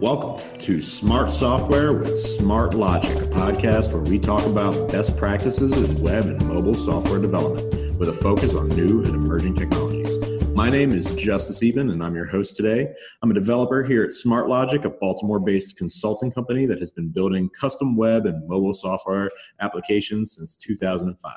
Welcome to Smart Software with Smart Logic, a podcast where we talk about best practices in web and mobile software development with a focus on new and emerging technologies. My name is Justus Eapen, and I'm your host today. I'm a developer here at Smart Logic, a Baltimore based consulting company that has been building custom web and mobile software applications since 2005.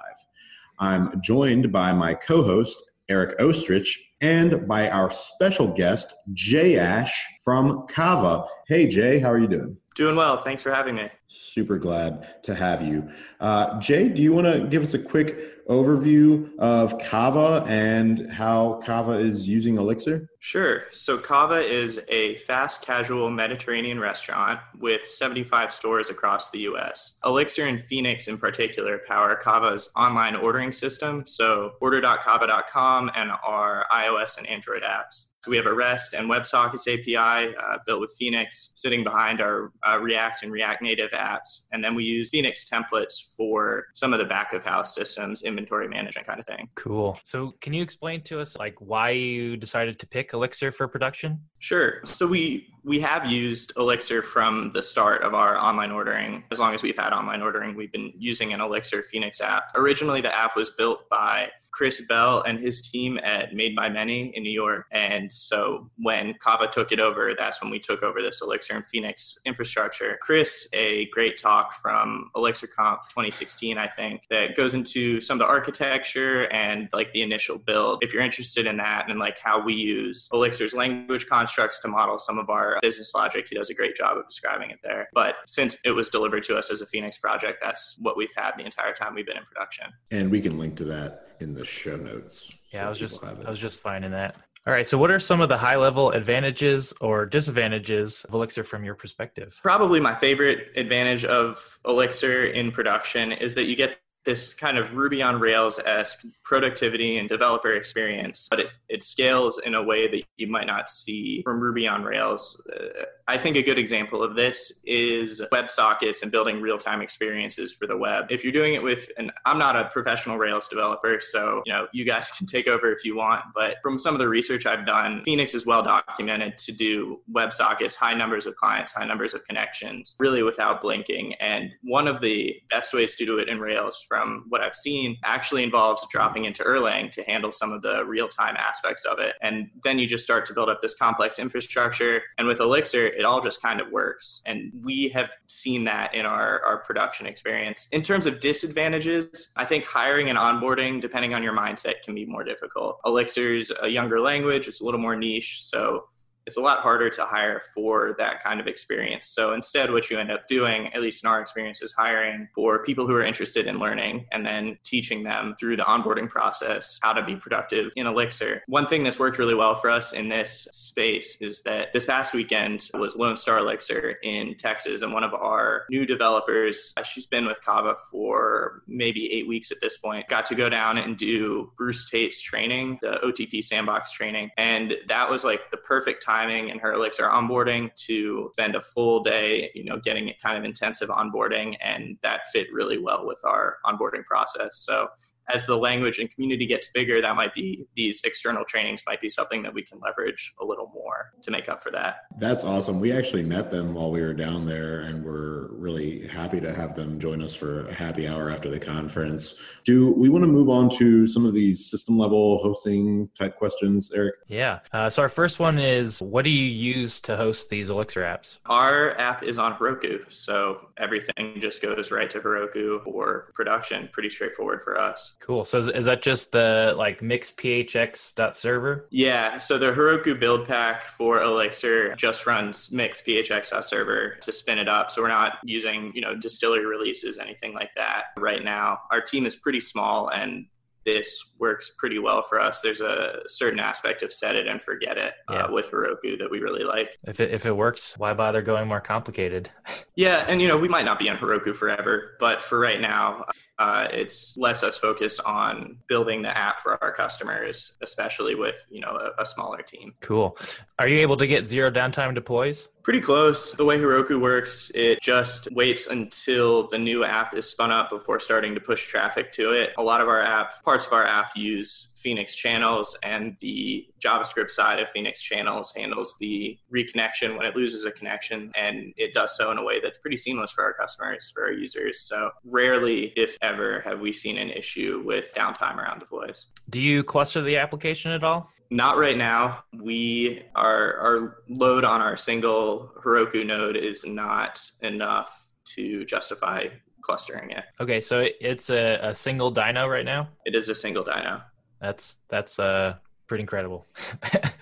I'm joined by my co host, Eric Oestrich, and by our special guest, Jay Ash from Cava. Hey, Jay, how are you doing? Doing well. Thanks for having me. Super glad to have you. Uh, Jay, do you want to give us a quick overview of Cava and how Cava is using Elixir? Sure. So, Cava is a fast casual Mediterranean restaurant with 75 stores across the US. Elixir and Phoenix, in particular, power Cava's online ordering system. So, order.cava.com and our iOS and Android apps. We have a REST and WebSockets API uh, built with Phoenix sitting behind our uh, React and React Native apps. And then we use Phoenix templates for some of the back of house systems, inventory management kind of thing. Cool. So can you explain to us like why you decided to pick Elixir for production? Sure. So we we have used Elixir from the start of our online ordering. As long as we've had online ordering, we've been using an Elixir Phoenix app. Originally, the app was built by Chris Bell and his team at Made by Many in New York. And so when Cava took it over, that's when we took over this Elixir and Phoenix infrastructure. Chris, a great talk from ElixirConf 2016, I think, that goes into some of the architecture and like the initial build. If you're interested in that and like how we use Elixir's language constructs to model some of our business logic. He does a great job of describing it there. But since it was delivered to us as a Phoenix project, that's what we've had the entire time we've been in production. And we can link to that in the show notes. Yeah, so I was just I was just finding that. All right. So, what are some of the high level advantages or disadvantages of Elixir from your perspective? Probably my favorite advantage of Elixir in production is that you get this kind of Ruby on Rails esque productivity and developer experience, but it, it scales in a way that you might not see from Ruby on Rails. Uh, I think a good example of this is WebSockets and building real time experiences for the web. If you're doing it with, and I'm not a professional Rails developer, so you know you guys can take over if you want. But from some of the research I've done, Phoenix is well documented to do WebSockets, high numbers of clients, high numbers of connections, really without blinking. And one of the best ways to do it in Rails from what I've seen actually involves dropping into Erlang to handle some of the real time aspects of it. And then you just start to build up this complex infrastructure. And with Elixir, it all just kind of works. And we have seen that in our, our production experience. In terms of disadvantages, I think hiring and onboarding, depending on your mindset, can be more difficult. Elixir's a younger language, it's a little more niche. So it's a lot harder to hire for that kind of experience. So instead, what you end up doing, at least in our experience, is hiring for people who are interested in learning and then teaching them through the onboarding process how to be productive in Elixir. One thing that's worked really well for us in this space is that this past weekend was Lone Star Elixir in Texas, and one of our new developers, uh, she's been with Cava for maybe eight weeks at this point, got to go down and do Bruce Tate's training, the OTP sandbox training. And that was like the perfect time timing and her Elixir onboarding to spend a full day, you know, getting it kind of intensive onboarding. And that fit really well with our onboarding process. So as the language and community gets bigger, that might be these external trainings might be something that we can leverage a little more to make up for that. That's awesome. We actually met them while we were down there and we're really happy to have them join us for a happy hour after the conference. Do we want to move on to some of these system level hosting type questions, Eric? Yeah. Uh, so our first one is what do you use to host these Elixir apps? Our app is on Heroku. So everything just goes right to Heroku for production. Pretty straightforward for us. Cool. So is, is that just the like mix phx.server? Yeah. So the Heroku build pack for Elixir just runs mix phx.server to spin it up. So we're not using, you know, distillery releases, anything like that right now. Our team is pretty small and this works pretty well for us. There's a certain aspect of set it and forget it uh, yeah. uh, with Heroku that we really like. If it, if it works, why bother going more complicated? yeah. And, you know, we might not be on Heroku forever, but for right now, uh, it's lets us focus on building the app for our customers, especially with you know a, a, smaller team. Cool. Are you able to get zero downtime deploys? Pretty close. The way Heroku works, it just waits until the new app is spun up before starting to push traffic to it. A lot of our app parts of our app use Phoenix channels, and the JavaScript side of Phoenix channels handles the reconnection when it loses a connection, and it does so in a way that's pretty seamless for our customers, for our users. So rarely, if ever, have we seen an issue with downtime around deploys. Do you cluster the application at all? Not right now. We our our load on our single Heroku node is not enough to justify clustering it. Okay, so it's a, a single dyno right now. It is a single dyno. That's that's uh pretty incredible.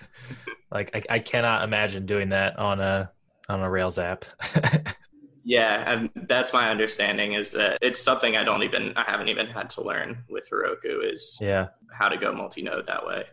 like I, I cannot imagine doing that on a on a Rails app. yeah, and that's my understanding is that it's something I don't even I haven't even had to learn with Heroku is yeah. how to go multi-node that way.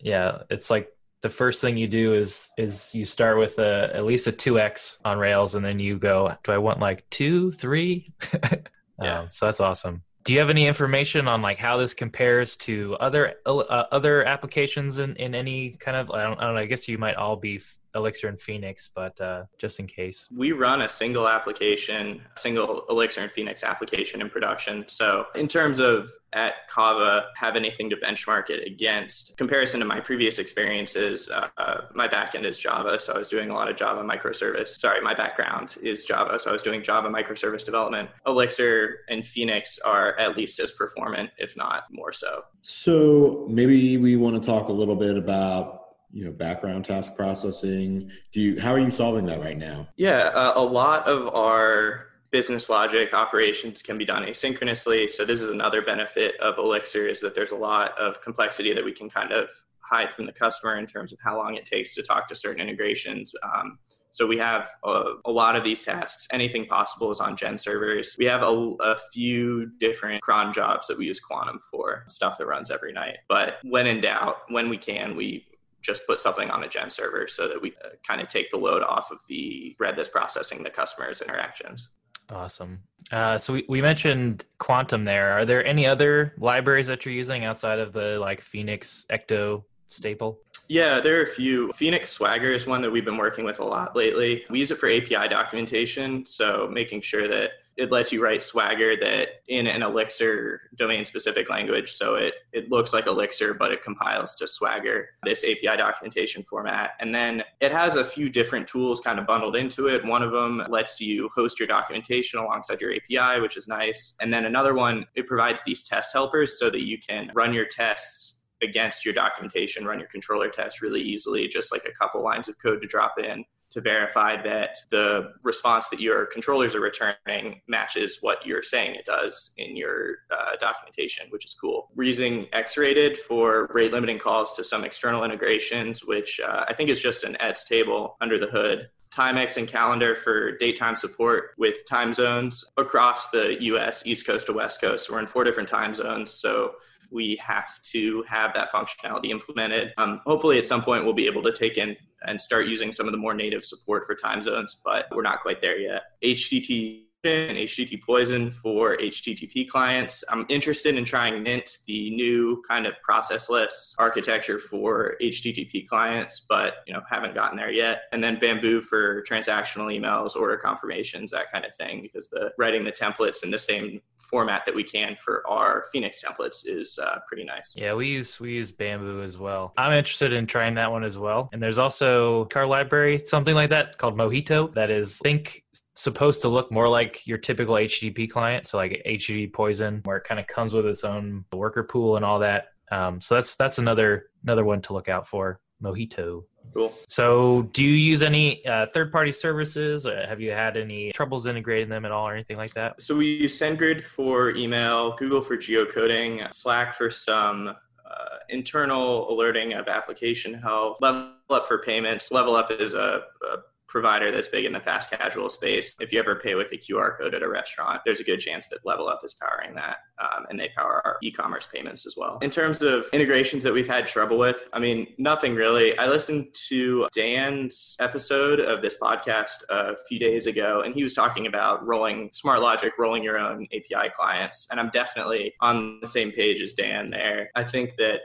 Yeah, it's like the first thing you do is is you start with a at least a 2x on rails and then you go do i want like two three? Yeah. Um, so that's awesome. Do you have any information on like how this compares to other uh, other applications in, in any kind of I don't, I don't know I guess you might all be Elixir and Phoenix, but uh, just in case. We run a single application, single Elixir and Phoenix application in production. So, in terms of at Cava, have anything to benchmark it against, comparison to my previous experiences, uh, uh, my backend is Java. So, I was doing a lot of Java microservice. Sorry, my background is Java. So, I was doing Java microservice development. Elixir and Phoenix are at least as performant, if not more so. So, maybe we want to talk a little bit about you know background task processing do you how are you solving that right now yeah uh, a lot of our business logic operations can be done asynchronously so this is another benefit of elixir is that there's a lot of complexity that we can kind of hide from the customer in terms of how long it takes to talk to certain integrations. Um, so we have a, a, lot of these tasks. Anything possible is on Gen servers. We have a, a, few different cron jobs that we use Quantum for, stuff that runs every night. But when in doubt, when we can, we just put something on a gen server so that we uh, kind of take the load off of the bread that's processing the customer's interactions. Awesome. Uh, so we, we mentioned Quantum there. Are there any other libraries that you're using outside of the like Phoenix Ecto staple? Yeah, there are a few. Phoenix Swagger is one that we've been working with a lot lately. We use it for API documentation, so making sure that it lets you write Swagger that in an Elixir domain specific language. So it, it looks like Elixir, but it compiles to Swagger, this API documentation format. And then it has a few different tools kind of bundled into it. One of them lets you host your documentation alongside your API, which is nice. And then another one, it provides these test helpers so that you can run your tests against your documentation, run your controller test really easily, just like a couple lines of code to drop in to verify that the response that your controllers are returning matches what you're saying it does in your uh, documentation, which is cool. We're using ExRated for rate limiting calls to some external integrations, which uh, I think is just an ETS table under the hood. Timex and calendar for date time support with time zones across the US, East Coast to West Coast. We're in four different time zones. So we have to have that functionality implemented. Um, hopefully, at some point, we'll be able to take in and start using some of the more native support for time zones, but we're not quite there yet. HTTP and HTTPoison for HTTP clients. I'm interested in trying Mint, the new kind of processless architecture for HTTP clients, but you know haven't gotten there yet. And then Bamboo for transactional emails, order confirmations, that kind of thing, because the writing the templates in the same format that we can for our Phoenix templates is uh, pretty nice. Yeah, we use we use Bamboo as well. I'm interested in trying that one as well. And there's also car library, something like that called Mojito that is think supposed to look more like your typical HTTP client, so like HTTPoison, where it kind of comes with its own worker pool and all that. Um, so that's that's another another one to look out for. Mojito. Cool. So, do you use any uh, third-party services? have you had any troubles integrating them at all, or anything like that? So we use SendGrid for email, Google for geocoding, Slack for some uh, internal alerting of application health, Level Up for payments. Level Up is a, a provider that's big in the fast casual space. If you ever pay with a QR code at a restaurant, there's a good chance that Level Up is powering that, um, and they power our e-commerce payments as well. In terms of integrations that we've had trouble with, I mean, nothing really. I listened to Dan's episode of this podcast a few days ago, and he was talking about rolling Smart Logic, rolling your own API clients, and I'm definitely on the same page as Dan there. I think that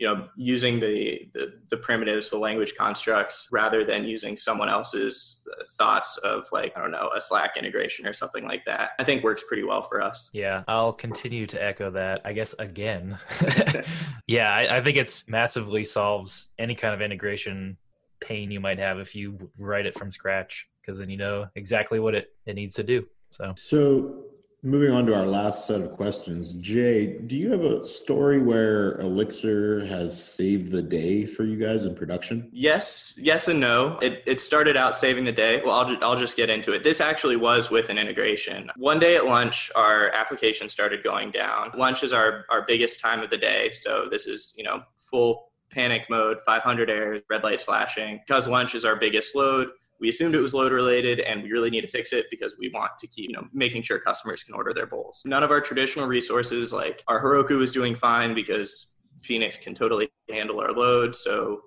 you know using the, the, the primitives the language constructs rather than using someone else's thoughts of like i don't know a slack integration or something like that i think works pretty well for us. Yeah i'll continue to echo that i guess again. Yeah I, I think it's massively solves any kind of integration pain you might have if you write it from scratch because then you know exactly what it, it needs to do so. So Moving on to our last set of questions. Jay, do you have a story where Elixir has saved the day for you guys in production? Yes, yes and no. It, it started out saving the day. Well, I'll, ju- I'll just get into it. This actually was with an integration. One day at lunch, our application started going down. Lunch is our, our biggest time of the day. So this is, you know, full panic mode, 500 errors, red lights flashing. Because lunch is our biggest load, we assumed it was load related and we really need to fix it because we want to keep you know making sure customers can order their bowls. None of our traditional resources like our heroku was doing fine because phoenix can totally handle our load so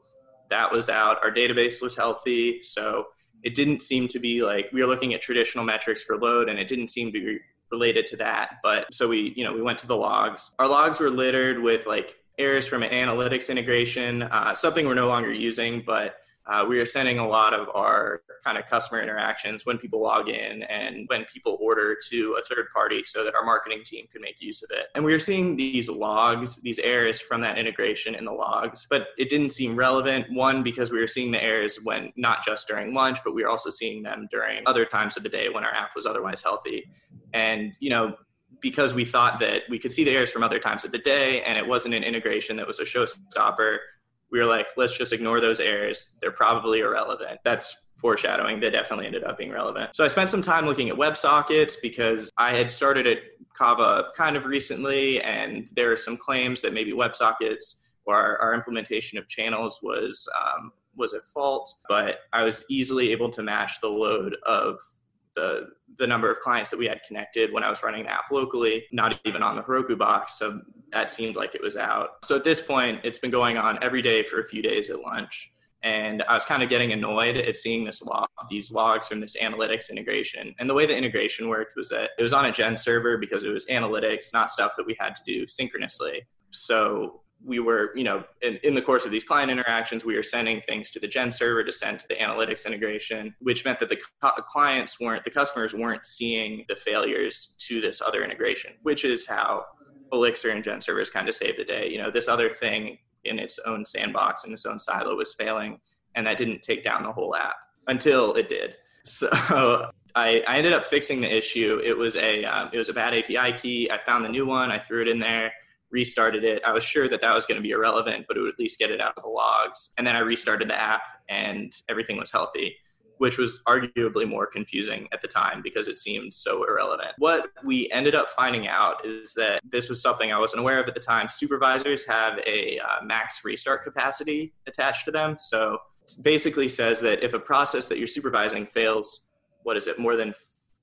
that was out. Our database was healthy so it didn't seem to be like we were looking at traditional metrics for load and it didn't seem to be related to that but so we you know we went to the logs. Our logs were littered with like errors from an analytics integration uh, something we're no longer using but uh, we are sending a lot of our kind of customer interactions when people log in and when people order to a third party so that our marketing team could make use of it. And we are seeing these logs, these errors from that integration in the logs, but it didn't seem relevant. One, because we were seeing the errors when not just during lunch, but we were also seeing them during other times of the day when our app was otherwise healthy. And, you know, because we thought that we could see the errors from other times of the day and it wasn't an integration that was a showstopper we were like, let's just ignore those errors. They're probably irrelevant. That's foreshadowing. They definitely ended up being relevant. So I spent some time looking at WebSockets because I had started at Cava kind of recently, and there are some claims that maybe WebSockets or our, our implementation of channels was um, was at fault. But I was easily able to match the load of the the number of clients that we had connected when I was running the app locally, not even on the Heroku box. So that seemed like it was out. So at this point, it's been going on every day for a few days at lunch. And I was kind of getting annoyed at seeing this log, these logs from this analytics integration. And the way the integration worked was that it was on a Gen server because it was analytics, not stuff that we had to do synchronously. So we were, you know, in, in, the course of these client interactions, we were sending things to the Gen server to send to the analytics integration, which meant that the clients weren't, the customers weren't seeing the failures to this other integration, which is how Elixir and Gen servers kind of saved the day. You know, this other thing in its own sandbox in its own silo was failing, and that didn't take down the whole app until it did. So I, I ended up fixing the issue. It was a um, it was a bad API key. I found the new one. I threw it in there restarted it. I was sure that that was going to be irrelevant, but it would at least get it out of the logs. And then I restarted the app and everything was healthy, which was arguably more confusing at the time because it seemed so irrelevant. What we ended up finding out is that this was something I wasn't aware of at the time. Supervisors have a uh, max restart capacity attached to them. So basically says that if a process that you're supervising fails, what is it, more than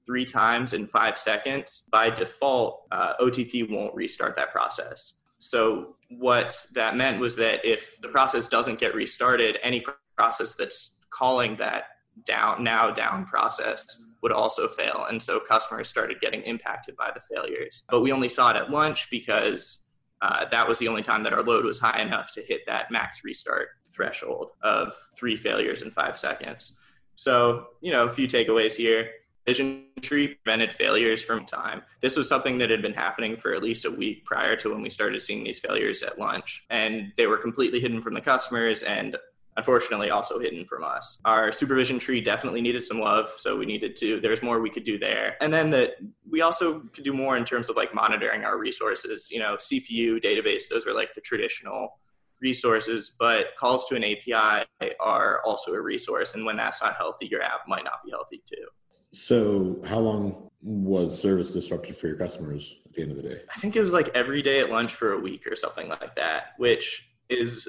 three times in five seconds, by default, uh, OTP won't restart that process. So what that meant was that if the process doesn't get restarted, any process that's calling that down now down process would also fail. And so customers started getting impacted by the failures. But we only saw it at lunch because uh, that was the only time that our load was high enough to hit that max restart threshold of three failures in five seconds. So, you know, a few takeaways here vision tree prevented failures from time. This was something that had been happening for at least a week prior to when we started seeing these failures at lunch. And they were completely hidden from the customers and unfortunately also hidden from us. Our supervision tree definitely needed some love, so we needed to there's more we could do there. And then that we also could do more in terms of like monitoring our resources, you know, CPU, database, those were like the traditional resources, but calls to an API are also a resource and when that's not healthy, your app might not be healthy too. So, how long was service disrupted for your customers at the end of the day? I think it was like every day at lunch for a week or something like that, which is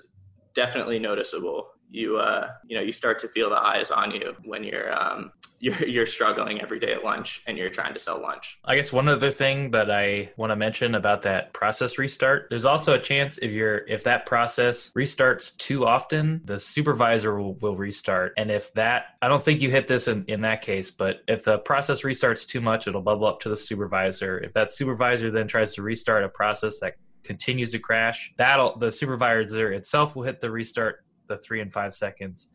definitely noticeable. You uh, you know, you start to feel the eyes on you when you're um, you're you're struggling every day at lunch and you're trying to sell lunch. I guess one other thing that I want to mention about that process restart, there's also a chance if you're if that process restarts too often, the supervisor will, will restart. And if that I don't think you hit this in, in that case, but if the process restarts too much, it'll bubble up to the supervisor. If that supervisor then tries to restart a process that continues to crash, that'll the supervisor itself will hit the restart the three and five seconds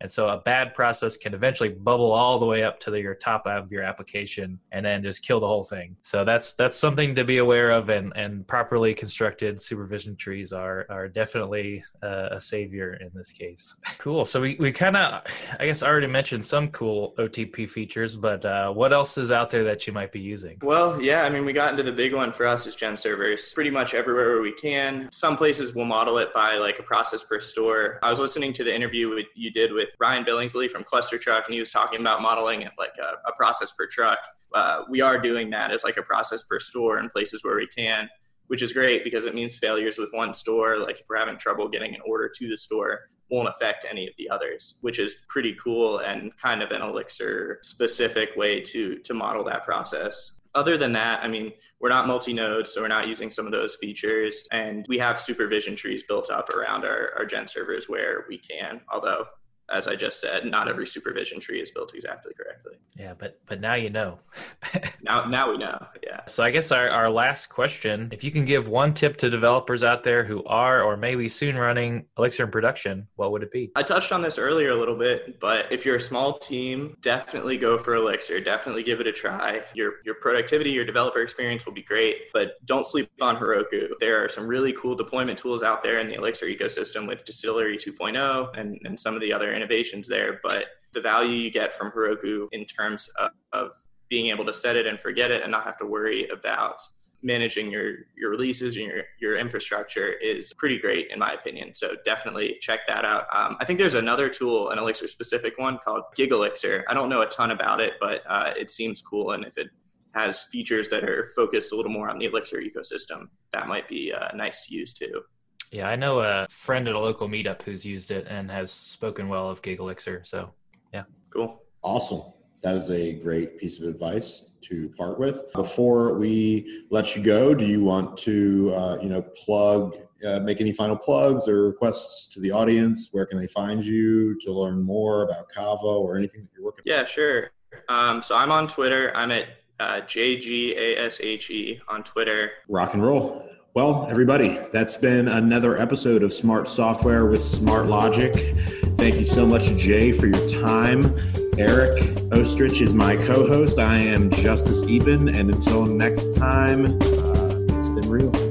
and so a bad process can eventually bubble all the way up to the, your top of your application and then just kill the whole thing. So that's that's something to be aware of and, and properly constructed supervision trees are are definitely uh, a savior in this case. cool. So we, we kind of I guess already mentioned some cool OTP features, but uh, what else is out there that you might be using? Well, yeah, I mean we got into the big one for us is Gen servers pretty much everywhere where we can. Some places will model it by like a process per store. I was listening to the interview you did with Ryan Billingsley from Cluster Truck, and he was talking about modeling it like a, a process per truck. Uh, we are doing that as like a process per store in places where we can, which is great because it means failures with one store, like if we're having trouble getting an order to the store, won't affect any of the others, which is pretty cool and kind of an Elixir specific way to to model that process other than that, I mean, we're not multi-node, so we're not using some of those features. And we have supervision trees built up around our, our gen servers where we can, although as I just said, not every supervision tree is built exactly correctly. Yeah, but but now you know. now now we know. Yeah. So I guess our, our last question, if you can give one tip to developers out there who are or maybe soon running Elixir in production, what would it be? I touched on this earlier a little bit, but if you're a small team, definitely go for Elixir. Definitely give it a try. Your your productivity, your developer experience will be great, but don't sleep on Heroku. There are some really cool deployment tools out there in the Elixir ecosystem with Distillery 2.0 and, and some of the other innovations there, but the value you get from Heroku in terms of, of being able to set it and forget it and not have to worry about managing your your releases and your your infrastructure is pretty great in my opinion. So definitely check that out. Um, I think there's another tool, an Elixir specific one called Gigalixir. I don't know a ton about it, but uh, it seems cool, and if it has features that are focused a little more on the Elixir ecosystem, that might be uh, nice to use too. Yeah, I know a friend at a local meetup who's used it and has spoken well of Gigalixir. So, yeah. Cool. Awesome. That is a great piece of advice to part with. Before we let you go, do you want to, uh, you know, plug, uh, make any final plugs or requests to the audience? Where can they find you to learn more about Cava or anything that you're working? Yeah, sure. Um, so I'm on Twitter. I'm at uh, JGASHE on Twitter. Rock and roll. Well, everybody, that's been another episode of Smart Software with Smart Logic. Thank you so much, Jay, for your time. Eric Oestrich is my co host. I am Justus Eapen. And until next time, uh, it's been real.